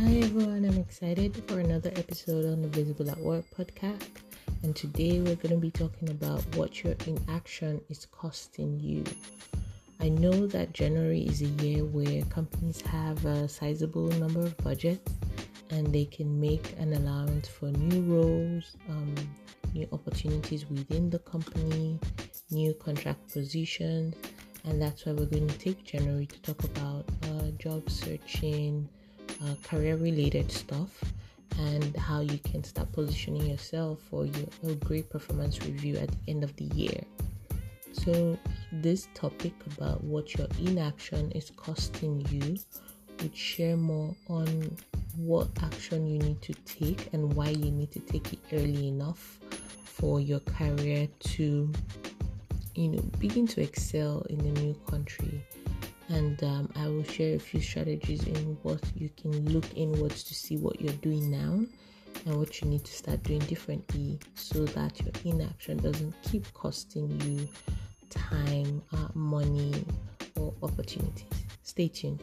Hi everyone, I'm excited for another episode on the Visible at Work podcast. And today we're going to be talking about what your inaction is costing you. I know that January is a year where companies have a sizable number of budgets and they can make an allowance for new roles, um, new opportunities within the company, new contract positions. And that's why we're going to take January to talk about uh, job searching uh, career related stuff and how you can start positioning yourself for your great performance review at the end of the year. So, this topic about what your inaction is costing you would share more on what action you need to take and why you need to take it early enough for your career to you know begin to excel in a new country and um, I will share a few strategies in what you can look inwards to see what you're doing now and what you need to start doing differently so that your inaction doesn't keep costing you time, uh, money, or opportunities. Stay tuned.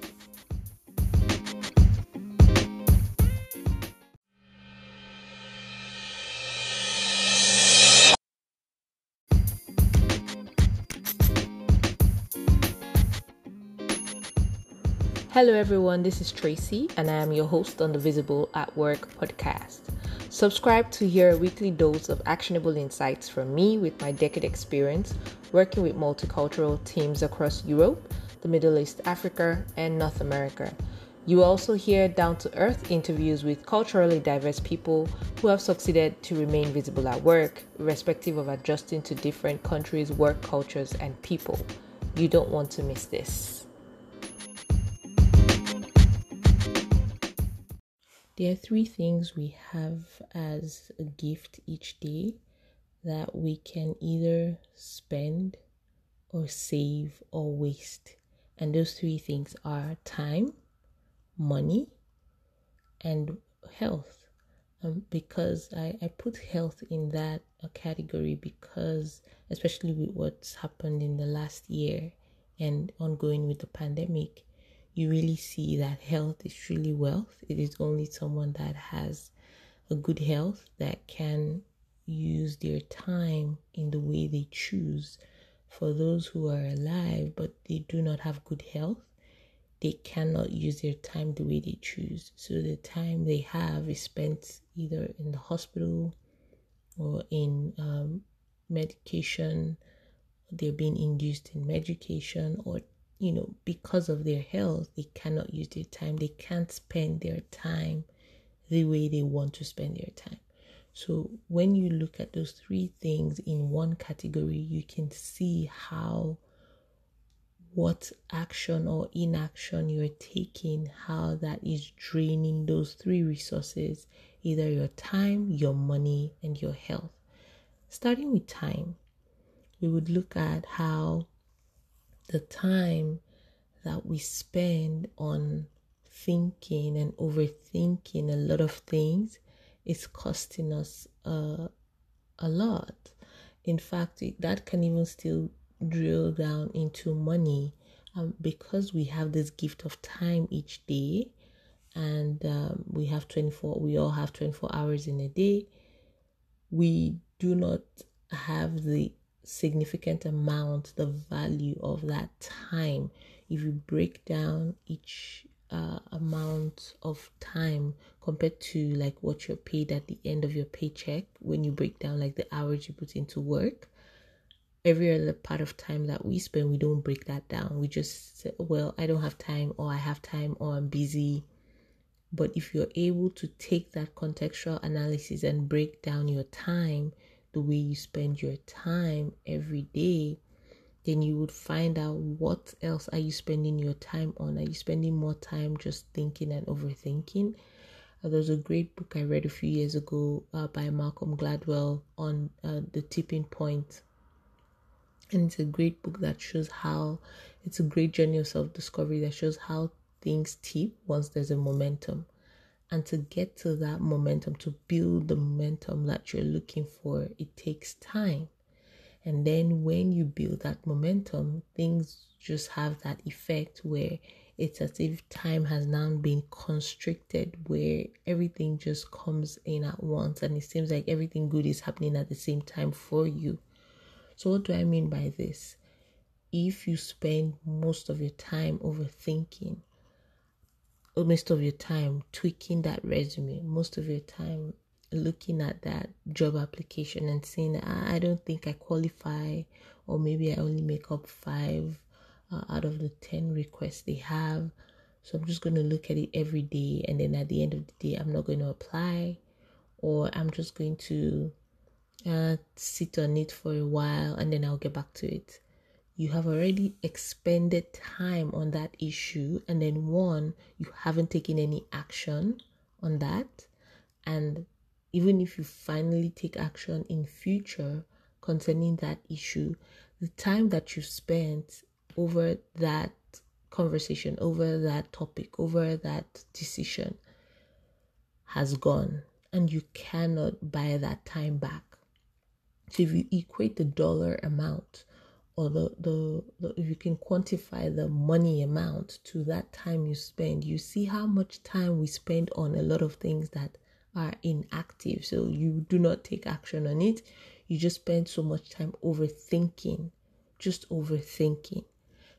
Hello, everyone. This is Tracy, and I am your host on the Visible at Work podcast. Subscribe to hear a weekly dose of actionable insights from me with my decade experience working with multicultural teams across Europe, the Middle East, Africa, and North America. You also hear down to earth interviews with culturally diverse people who have succeeded to remain visible at work, irrespective of adjusting to different countries' work cultures and people. You don't want to miss this. There are three things we have as a gift each day that we can either spend or save or waste. And those three things are time, money, and health. Um, because I, I put health in that category because, especially with what's happened in the last year and ongoing with the pandemic, you really see that health is truly wealth. It is only someone that has a good health that can use their time in the way they choose. For those who are alive but they do not have good health, they cannot use their time the way they choose. So the time they have is spent either in the hospital or in um, medication. They're being induced in medication or you know, because of their health, they cannot use their time. They can't spend their time the way they want to spend their time. So, when you look at those three things in one category, you can see how what action or inaction you're taking, how that is draining those three resources either your time, your money, and your health. Starting with time, we would look at how the time that we spend on thinking and overthinking a lot of things is costing us uh, a lot. In fact, that can even still drill down into money um, because we have this gift of time each day and um, we have 24 we all have 24 hours in a day we do not have the significant amount the value of that time. If you break down each uh, amount of time compared to like what you're paid at the end of your paycheck when you break down like the hours you put into work every other part of time that we spend we don't break that down. We just say well i don't have time or i have time or i'm busy. But if you're able to take that contextual analysis and break down your time the way you spend your time every day, then you would find out what else are you spending your time on. Are you spending more time just thinking and overthinking? Uh, there's a great book I read a few years ago uh, by Malcolm Gladwell on uh, the tipping point. And it's a great book that shows how it's a great journey of self discovery that shows how things tip once there's a momentum. And to get to that momentum, to build the momentum that you're looking for, it takes time. And then when you build that momentum, things just have that effect where it's as if time has now been constricted where everything just comes in at once and it seems like everything good is happening at the same time for you. So, what do I mean by this? If you spend most of your time overthinking, most of your time tweaking that resume, most of your time looking at that job application and saying, I don't think I qualify, or maybe I only make up five uh, out of the 10 requests they have. So I'm just going to look at it every day. And then at the end of the day, I'm not going to apply or I'm just going to uh, sit on it for a while and then I'll get back to it. You have already expended time on that issue. And then, one, you haven't taken any action on that. And even if you finally take action in future concerning that issue, the time that you spent over that conversation, over that topic, over that decision has gone, and you cannot buy that time back. So if you equate the dollar amount or the, the, the you can quantify the money amount to that time you spend, you see how much time we spend on a lot of things that are inactive. So you do not take action on it. You just spend so much time overthinking, just overthinking.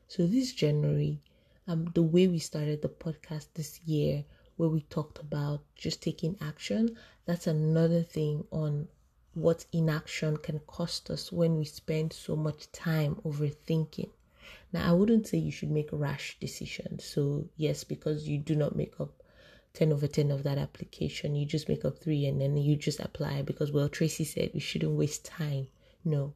So this January, um, the way we started the podcast this year, where we talked about just taking action, that's another thing on what inaction can cost us when we spend so much time overthinking. Now, I wouldn't say you should make rash decisions. So, yes, because you do not make up 10 over 10 of that application, you just make up three and then you just apply because, well, Tracy said we shouldn't waste time. No.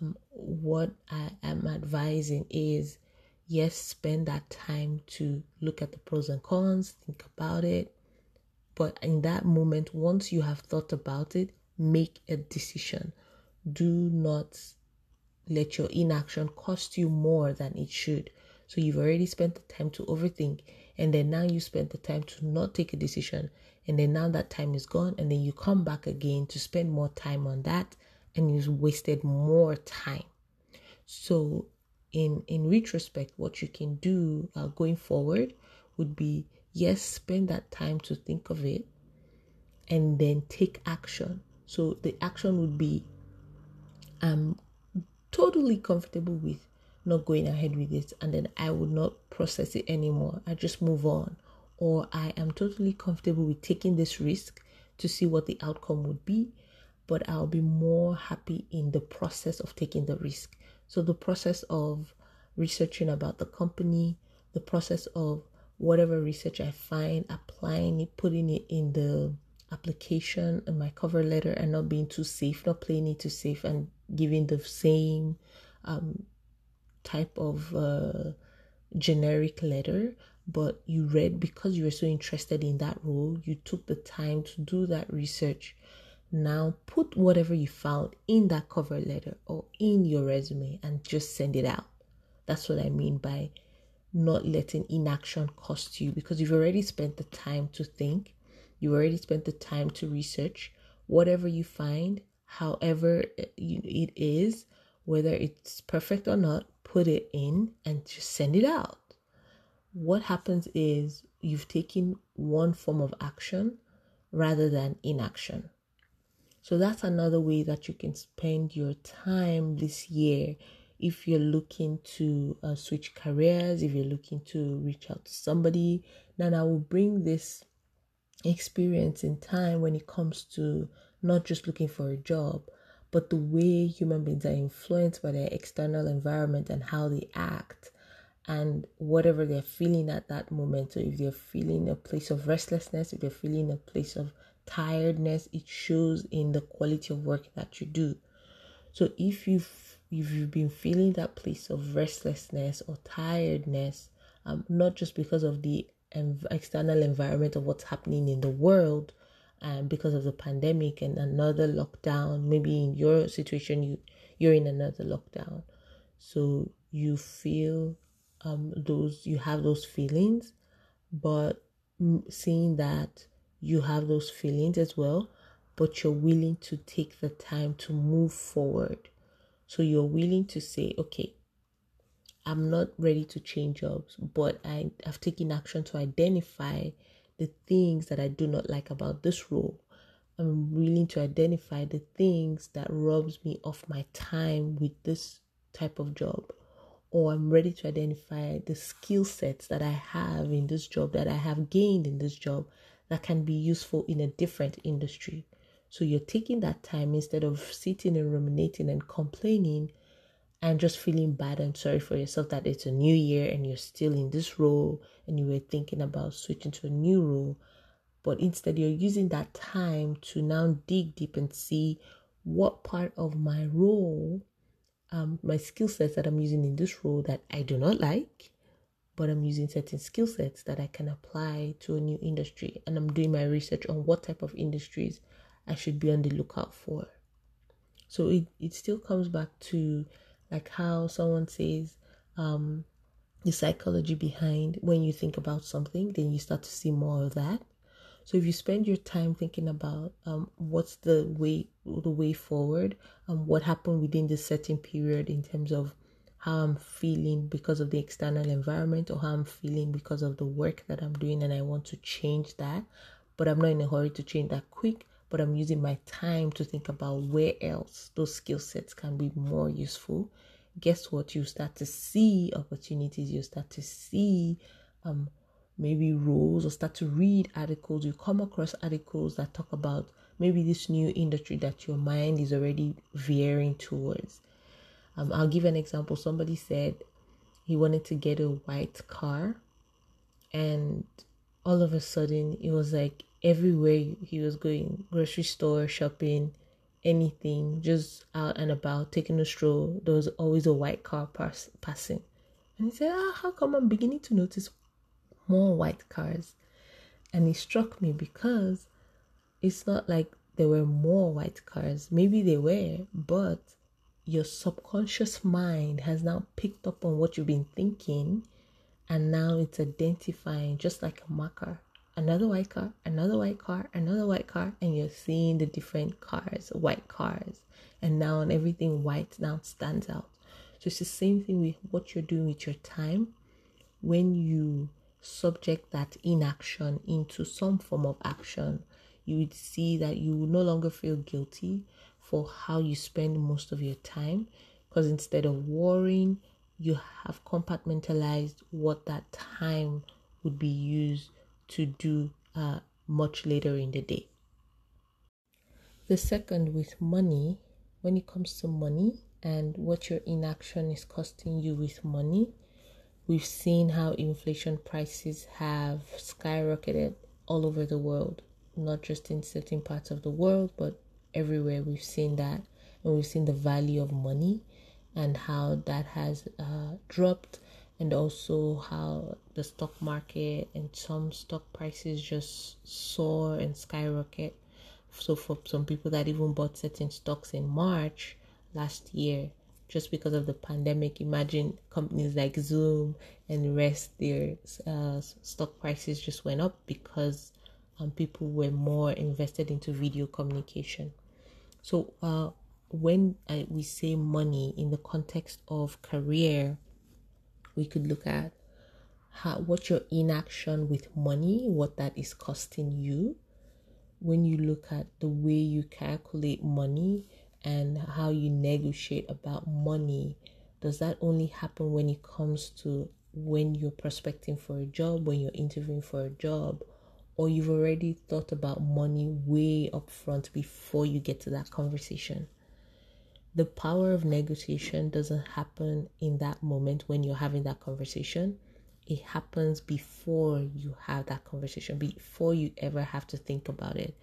Um, what I am advising is yes, spend that time to look at the pros and cons, think about it. But in that moment, once you have thought about it, make a decision. Do not let your inaction cost you more than it should. So you've already spent the time to overthink, and then now you spend the time to not take a decision, and then now that time is gone, and then you come back again to spend more time on that, and you've wasted more time. So in in retrospect what you can do uh, going forward would be yes spend that time to think of it and then take action so the action would be i'm totally comfortable with not going ahead with it and then i would not process it anymore. I just move on. Or i am totally comfortable with taking this risk to see what the outcome would be but i'll be more happy in the process of taking the risk. So the process of researching about the company, the process of whatever research I find, applying it, putting it in the application and my cover letter and not being too safe, not playing it too safe and giving the same um, type of uh, generic letter. But you read because you were so interested in that role, you took the time to do that research now put whatever you found in that cover letter or in your resume and just send it out. That's what I mean by not letting inaction cost you because you've already spent the time to think, you've already spent the time to research. Whatever you find, however it is, whether it's perfect or not, put it in and just send it out. What happens is you've taken one form of action rather than inaction. So that's another way that you can spend your time this year if you're looking to uh, switch careers, if you're looking to reach out to somebody. Then I will bring this experience in time when it comes to not just looking for a job, but the way human beings are influenced by their external environment and how they act and whatever they're feeling at that moment. So if they're feeling a place of restlessness, if they're feeling a place of tiredness, it shows in the quality of work that you do. So if you've if you've been feeling that place of restlessness or tiredness, um, not just because of the external environment of what's happening in the world, and um, because of the pandemic and another lockdown, maybe in your situation you you're in another lockdown, so you feel um those you have those feelings, but seeing that you have those feelings as well, but you're willing to take the time to move forward. So you're willing to say, okay, I'm not ready to change jobs, but I have taken action to identify the things that I do not like about this role. I'm willing to identify the things that robs me of my time with this type of job. Or I'm ready to identify the skill sets that I have in this job, that I have gained in this job, that can be useful in a different industry. So you're taking that time instead of sitting and ruminating and complaining and just feeling bad and sorry for yourself that it's a new year and you're still in this role and you were thinking about switching to a new role. But instead, you're using that time to now dig deep and see what part of my role, um, my skill sets that I'm using in this role that I do not like, but I'm using certain skill sets that I can apply to a new industry. And I'm doing my research on what type of industries I should be on the lookout for. So it, it still comes back to like how someone says um, the psychology behind when you think about something, then you start to see more of that. So if you spend your time thinking about um, what's the way the way forward, um, what happened within the certain period in terms of how I'm feeling because of the external environment or how I'm feeling because of the work that I'm doing, and I want to change that, but I'm not in a hurry to change that quick. But I'm using my time to think about where else those skill sets can be more useful guess what? You start to see opportunities, you start to see um, maybe roles, or start to read articles. You come across articles that talk about maybe this new industry that your mind is already veering towards. Um, I'll give an example. Somebody said he wanted to get a white car, and all of a sudden, it was like everywhere he was going grocery store, shopping anything, just out and about, taking a stroll, there was always a white car pass- passing. And he said, Ah, how come I'm beginning to notice more white cars? And it struck me because it's not like there were more white cars. Maybe they were, but your subconscious mind has now picked up on what you've been thinking and now it's identifying just like a marker another white car, another white car, another white car, and you're seeing the different cars, white cars, and now on everything white now stands out. So it's the same thing with what you're doing with your time. When you subject that inaction into some form of action, you would see that you no longer feel guilty for how you spend most of your time because instead of worrying, you have compartmentalized what that time would be used to do uh, much later in the day. The second, with money, when it comes to money and what your inaction is costing you with money, we've seen how inflation prices have skyrocketed all over the world, not just in certain parts of the world, but everywhere we've seen that. And we've seen the value of money and how that has uh, dropped and also how the stock market and some stock prices just soar and skyrocket. So, for some people that even bought certain stocks in March last year, just because of the pandemic, imagine companies like Zoom and rest, their uh, stock prices just went up because um, people were more invested into video communication. So, uh, when I, we say money in the context of career, we could look at how what your inaction with money, what that is costing you. When you look at the way you calculate money and how you negotiate about money, does that only happen when it comes to when you're prospecting for a job, when you're interviewing for a job, or you've already thought about money way up front before you get to that conversation? The power of negotiation doesn't happen in that moment when you're having that conversation. It happens before you have that conversation, before you ever have to think about it.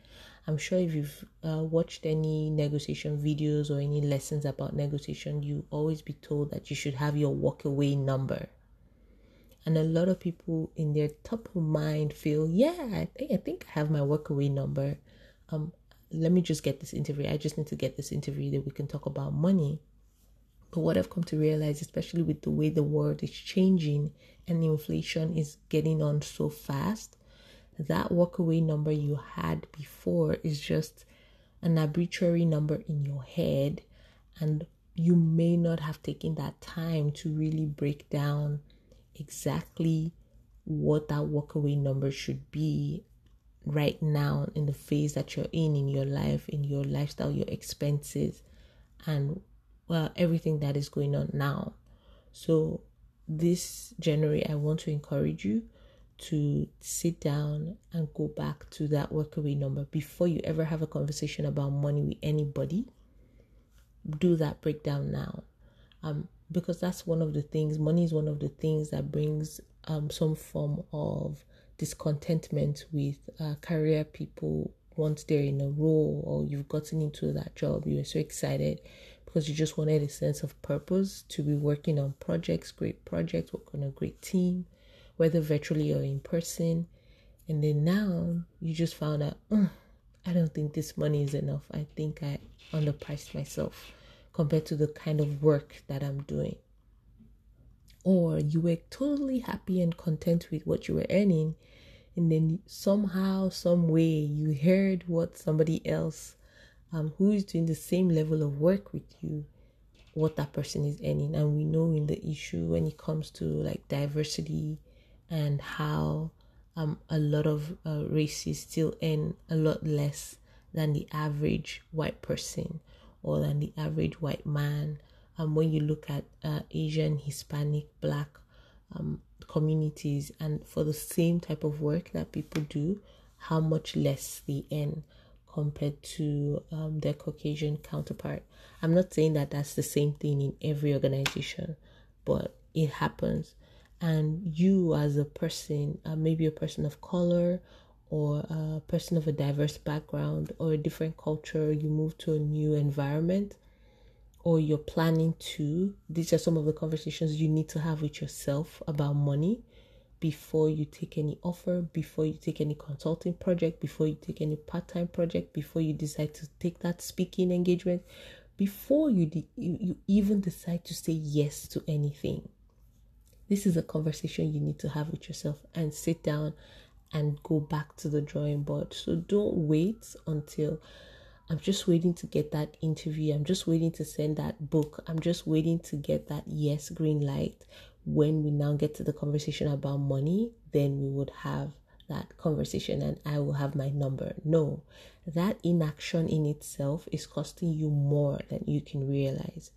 I'm sure if you've uh, watched any negotiation videos or any lessons about negotiation, you always be told that you should have your walkaway number. And a lot of people in their top of mind feel, yeah, I think I think I have my walkaway number. Um, let me just get this interview. I just need to get this interview that we can talk about money. But what I've come to realize, especially with the way the world is changing and inflation is getting on so fast, that walkaway number you had before is just an arbitrary number in your head. And you may not have taken that time to really break down exactly what that walkaway number should be right now in the phase that you're in in your life, in your lifestyle, your expenses, and well, everything that is going on now. So, this January, I want to encourage you to sit down and go back to that workaway number before you ever have a conversation about money with anybody. Do that breakdown now. Um, because that's one of the things, money is one of the things that brings um, some form of discontentment with uh, career people once they're in a role or you've gotten into that job. You were so excited because you just wanted a sense of purpose to be working on projects, great projects, work on a great team, whether virtually or in person. And then now you just found out, oh, I don't think this money is enough. I think I underpriced myself compared to the kind of work that I'm doing. Or you were totally happy and content with what you were earning, and then somehow, some way, you heard what somebody else um, who is doing the same level of work with you, what that person is earning. And we know in the issue when it comes to like diversity and how um, a lot of uh, races still earn a lot less than the average white person or than the average white man. Um, when you look at uh, Asian, Hispanic, Black um, communities, and for the same type of work that people do, how much less they earn compared to um, their Caucasian counterpart. I'm not saying that that's the same thing in every organization, but it happens. And you, as a person, uh, maybe a person of color or a person of a diverse background or a different culture, you move to a new environment or you're planning to, these are some of the conversations you need to have with yourself about money before you take any offer, before you take any consulting project, before you take any part time project, before you decide to take that speaking engagement, before you, de- you, you even decide to say yes to anything. This is a conversation you need to have with yourself and sit down and go back to the drawing board. So don't wait until I'm just waiting to get that interview. I'm just waiting to send that book. I'm just waiting to get that yes green light. When we now get to the conversation about money, then we would have that conversation and I will have my number. No, that inaction in itself is costing you more than you can realize.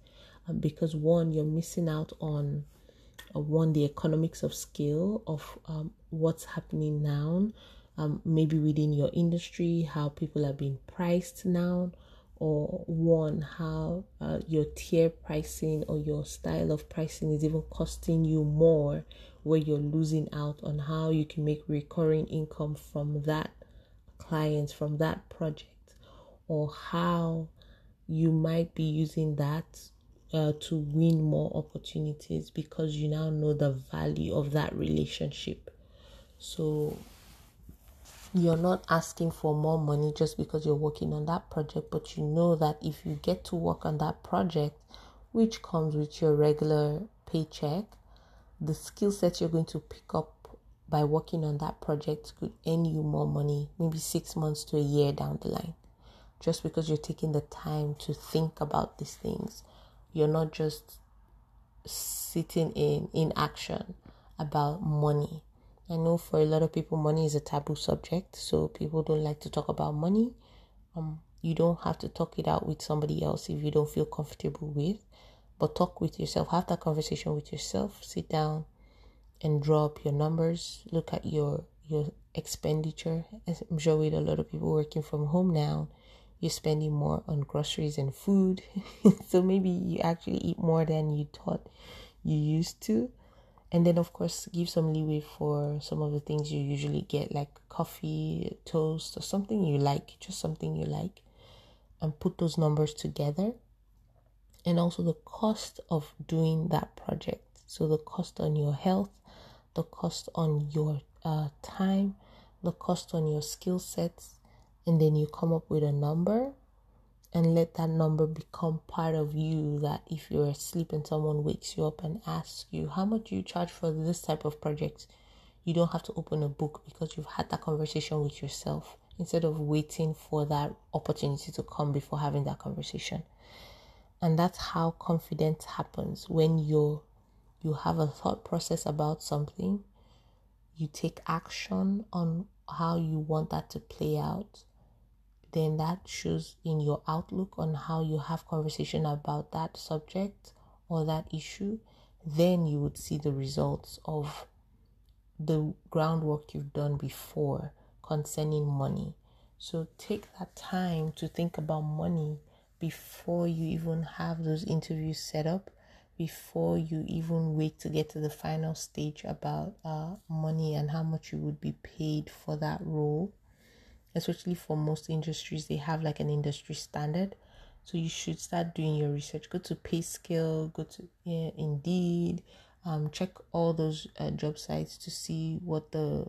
Um, because one, you're missing out on uh, one, the economics of scale of um, what's happening now, um, maybe within your industry, how people are being priced now, or one, how uh, your tier pricing or your style of pricing is even costing you more, where you're losing out on how you can make recurring income from that client, from that project, or how you might be using that uh, to win more opportunities because you now know the value of that relationship. So you're not asking for more money just because you're working on that project, but you know that if you get to work on that project, which comes with your regular paycheck, the skill set you're going to pick up by working on that project could earn you more money, maybe six months to a year down the line. Just because you're taking the time to think about these things, you're not just sitting in in action about money I know for a lot of people, money is a taboo subject, so people don't like to talk about money. Um, you don't have to talk it out with somebody else if you don't feel comfortable with, but talk with yourself. Have that conversation with yourself. Sit down and draw up your numbers. Look at your your expenditure. I'm sure with a lot of people working from home now, you're spending more on groceries and food, so maybe you actually eat more than you thought you used to and then of course give some leeway for some of the things you usually get like coffee toast or something you like just something you like and put those numbers together. And also the cost of doing that project. So the cost on your health the cost on your uh, time the cost on your skill sets and then you come up with a number and let that number become part of you that if you're asleep and someone wakes you up and asks you how much you charge for this type of project? You don't have to open a book because you've had that conversation with yourself instead of waiting for that opportunity to come before having that conversation. And that's how confidence happens. When you're you have a thought process about something, you take action on how you want that to play out, then that shows in your outlook on how you have conversation about that subject or that issue, then you would see the results of the groundwork you've done before concerning money. So take that time to think about money before you even have those interviews set up before you even wait to get to the final stage about uh, money and how much you would be paid for that role. Especially for most industries, they have like an industry standard. So you should start doing your research. Go to PayScale, go to yeah, Indeed, um, check all those uh, job sites to see what the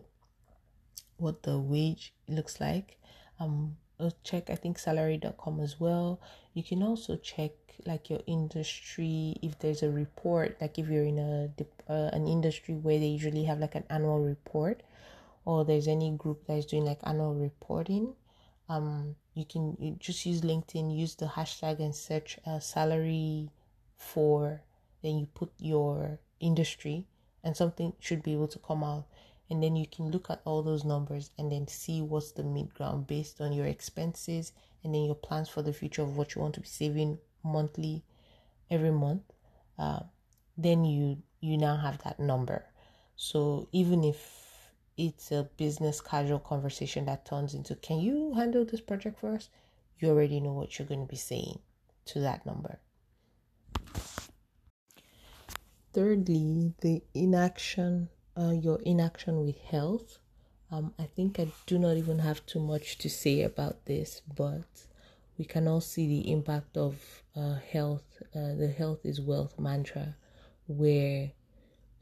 what the wage looks like. Um, check I think salary.com as well. You can also check like your industry if there's a report like if you're in a uh, an industry where they usually have like an annual report or there's any group that is doing like annual reporting um you can you just use linkedin use the hashtag and search uh, salary for then you put your industry and something should be able to come out. And then you can look at all those numbers and then see what's the mid ground based on your expenses and then your plans for the future of what you want to be saving monthly every month. Uh, then you you now have that number. So even if it's a business casual conversation that turns into can you handle this project for us? You already know what you're going to be saying to that number. Thirdly the inaction uh, your inaction with health. Um, i think i do not even have too much to say about this but we can all see the impact of uh, health, uh, the health is wealth mantra, where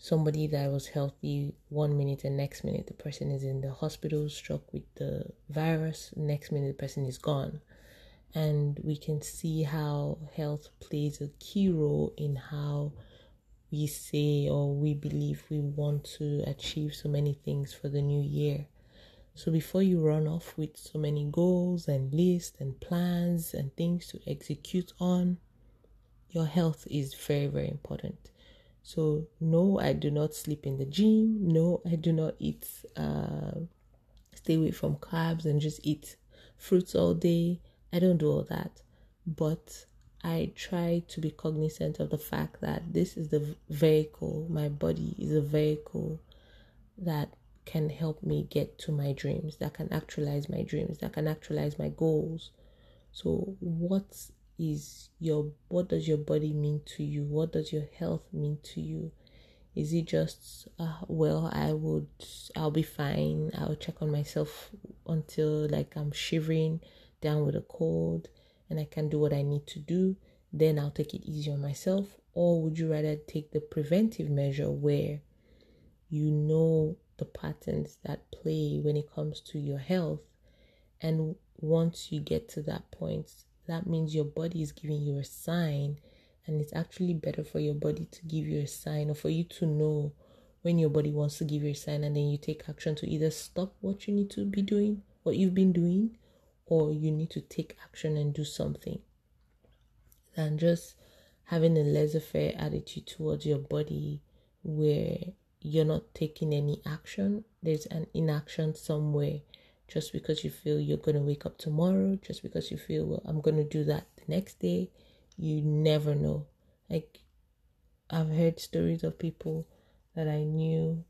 somebody that was healthy one minute and next minute the person is in the hospital struck with the virus, next minute the person is gone. And we can see how health plays a key role in how we say or we believe we want to achieve so many things for the new year. So before you run off with so many goals and lists and plans and things to execute on, your health is very, very important. So no, I do not sleep in the gym. No, I do not eat, uh, stay away from carbs and just eat fruits all day. I don't do all that. But I try to be cognizant of the fact that this is the vehicle, my body is a vehicle that can help me get to my dreams, that can actualize my dreams, that can actualize my goals. So, what is your what does your body mean to you? What does your health mean to you? Is it just uh, well, I would I'll be fine. I'll check on myself until like I'm shivering down with a cold and I can do what I need to do. Then I'll take it easy on myself. Or would you rather take the preventive measure where you know the patterns that play when it comes to your health. And once you get to that point, that means your body is giving you a sign. And it's actually better for your body to give you a sign or for you to know when your body wants to give you a sign and then you take action to either stop what you need to be doing, what you've been doing, or you need to take action and do something. than just having a laissez faire attitude towards your body where you're not taking any action. There's an inaction somewhere just because you feel you're going to wake up tomorrow, just because you feel, well, I'm going to do that the next day. You never know. Like, I've heard stories of people that I knew,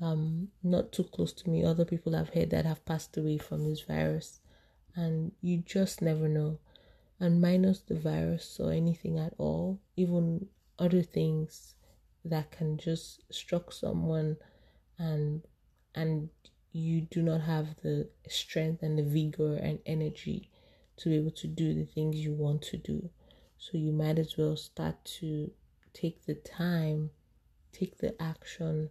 um, not too close to me, other people I've heard that have passed away from this virus, and you just never know. And minus the virus or anything at all, even other things that can just struck someone and and you do not have the strength and the vigor and energy to be able to do the things you want to do. So you might as well start to take the time, take the action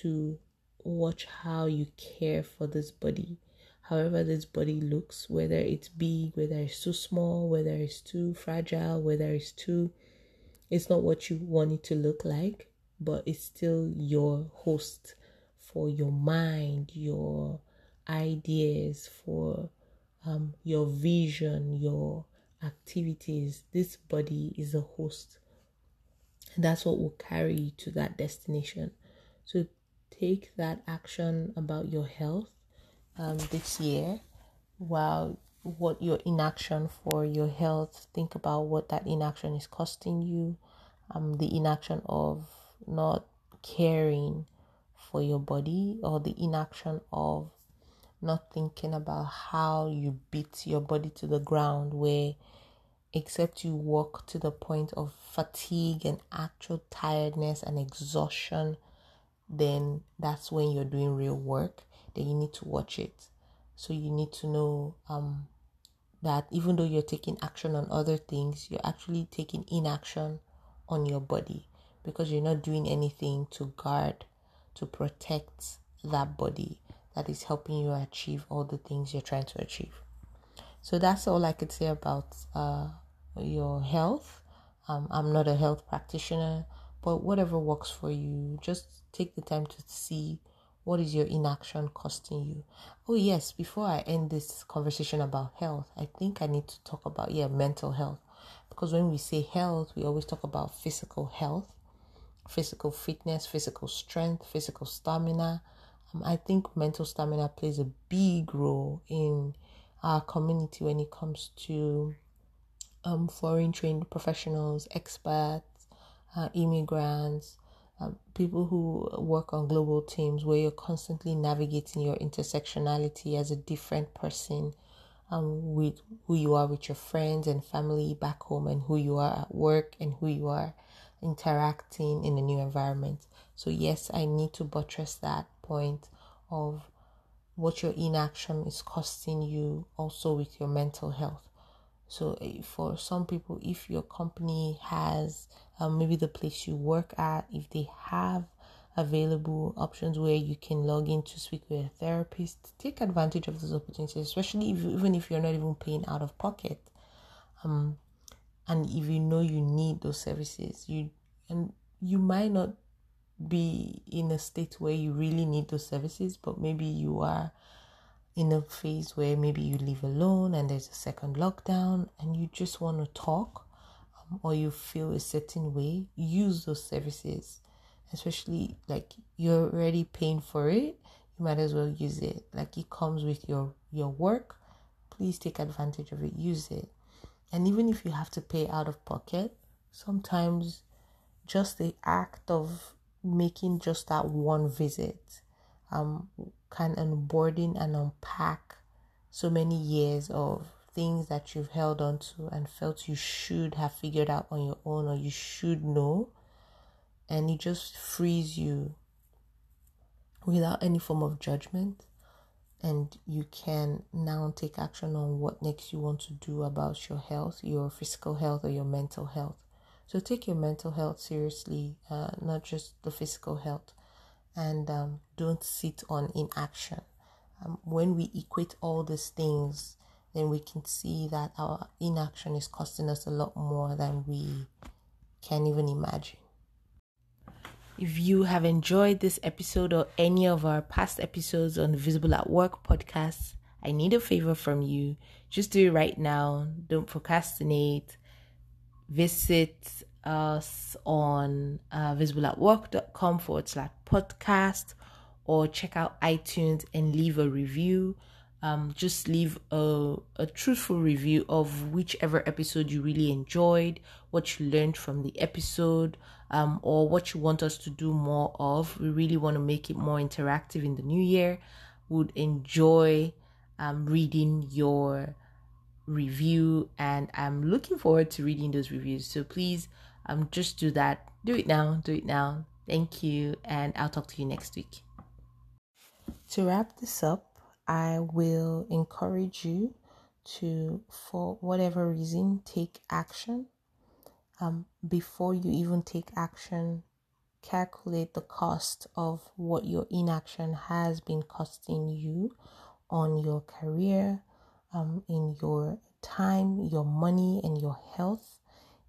to watch how you care for this body. However, this body looks, whether it's big, whether it's too small, whether it's too fragile, whether it's too it's not what you want it to look like, but it's still your host for your mind, your ideas, for um, your vision, your activities, this body is a host. And that's what will carry you to that destination. So take that action about your health um, this year while what your inaction for your health think about what that inaction is costing you um the inaction of not caring for your body or the inaction of not thinking about how you beat your body to the ground where except you walk to the point of fatigue and actual tiredness and exhaustion then that's when you're doing real work then you need to watch it. So you need to know um, that even though you're taking action on other things, you're actually taking inaction on your body because you're not doing anything to guard, to protect that body that is helping you achieve all the things you're trying to achieve. So that's all I could say about uh, your health. Um, I'm not a health practitioner, but whatever works for you, just take the time to see what is your inaction costing you? Oh, yes, before I end this conversation about health, I think I need to talk about, yeah, mental health. Because when we say health, we always talk about physical health, physical fitness, physical strength, physical stamina. Um, I think mental stamina plays a big role in our community when it comes to um, foreign trained professionals, experts, uh, immigrants, um, people who work on global teams where you're constantly navigating your intersectionality as a different person um, with who you are with your friends and family back home and who you are at work and who you are interacting in a new environment. So, yes, I need to buttress that point of what your inaction is costing you also with your mental health. So, eh, for some people, if your company has um, maybe the place you work at, if they have available options where you can log in to speak with a therapist, take advantage of those opportunities, especially if even if you're not even paying out of pocket. Um, and if you know you need those services, you and you might not be in a state where you really need those services, but maybe you are in a phase where maybe you live alone and there's a second lockdown and you just want to talk um, or you feel a certain way, use those services. Especially like you're already paying for it, you might as well use it. Like it comes with your your work, please take advantage of it, use it. And even if you have to pay out of pocket, sometimes just the act of making just that one visit um, can onboarding and unpack so many years of things that you've held on to and felt you should have figured out on your own or you should know. And it just frees you without any form of judgment and you can now take action on what next you want to do about your health your physical health or your mental health so take your mental health seriously uh, not just the physical health and um, don't sit on inaction. Um, when we equate all these things, then we can see that our inaction is costing us a lot more than we can even imagine. If you have enjoyed this episode or any of our past episodes on the Visible at Work podcast, I need a favor from you. Just do it right now. Don't procrastinate. Visit us on uh, visibleatwork.com forward slash podcast or check out iTunes and leave a review. Um, just leave a, a truthful review of whichever episode you really enjoyed, what you learned from the episode, um, or what you want us to do more of. We really want to make it more interactive in the new year. Would enjoy um, reading your review, and I'm looking forward to reading those reviews. So please um, just do that. Do it now. Do it now. Thank you, and I'll talk to you next week. To wrap this up, I will encourage you to, for whatever reason, take action. Um, before you even take action, calculate the cost of what your inaction has been costing you on your career, um, in your time, your money, and your health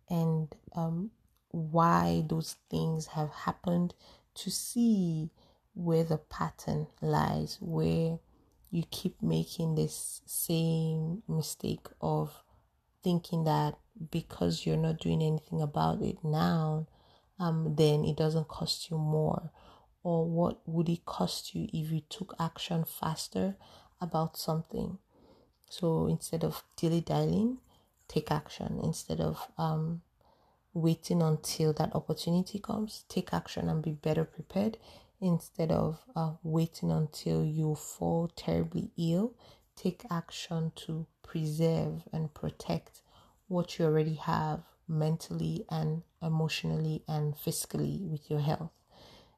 and um, why those things have happened to see where the pattern lies, where you keep making this same mistake of thinking that because you're not doing anything about it now, um, then it doesn't cost you more. Or what would it cost you if you took action faster about something? So instead of dilly dallying, take action. Instead of um, waiting until that opportunity comes, take action and be better prepared. Instead of uh, waiting until you fall terribly ill, take action to preserve and protect what you already have mentally and emotionally and physically with your health.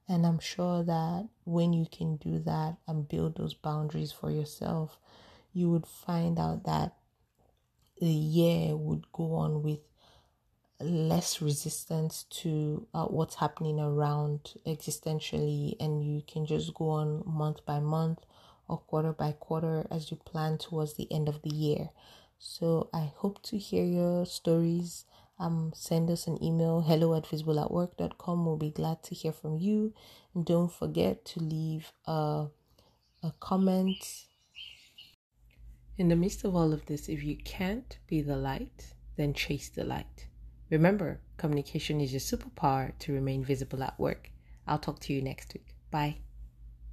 And I'm sure that when you can do that and build those boundaries for yourself, you would find out that the year would go on with less resistance to uh, what's happening around existentially, and you can just go on month by month or quarter by quarter as you plan towards the end of the year. So I hope to hear your stories. Um, send us an email hello at visibleatwork.com. We'll be glad to hear from you. And don't forget to leave a, a comment. In the midst of all of this, if you can't be the light, then chase the light. Remember, communication is your superpower to remain visible at work. I'll talk to you next week. Bye.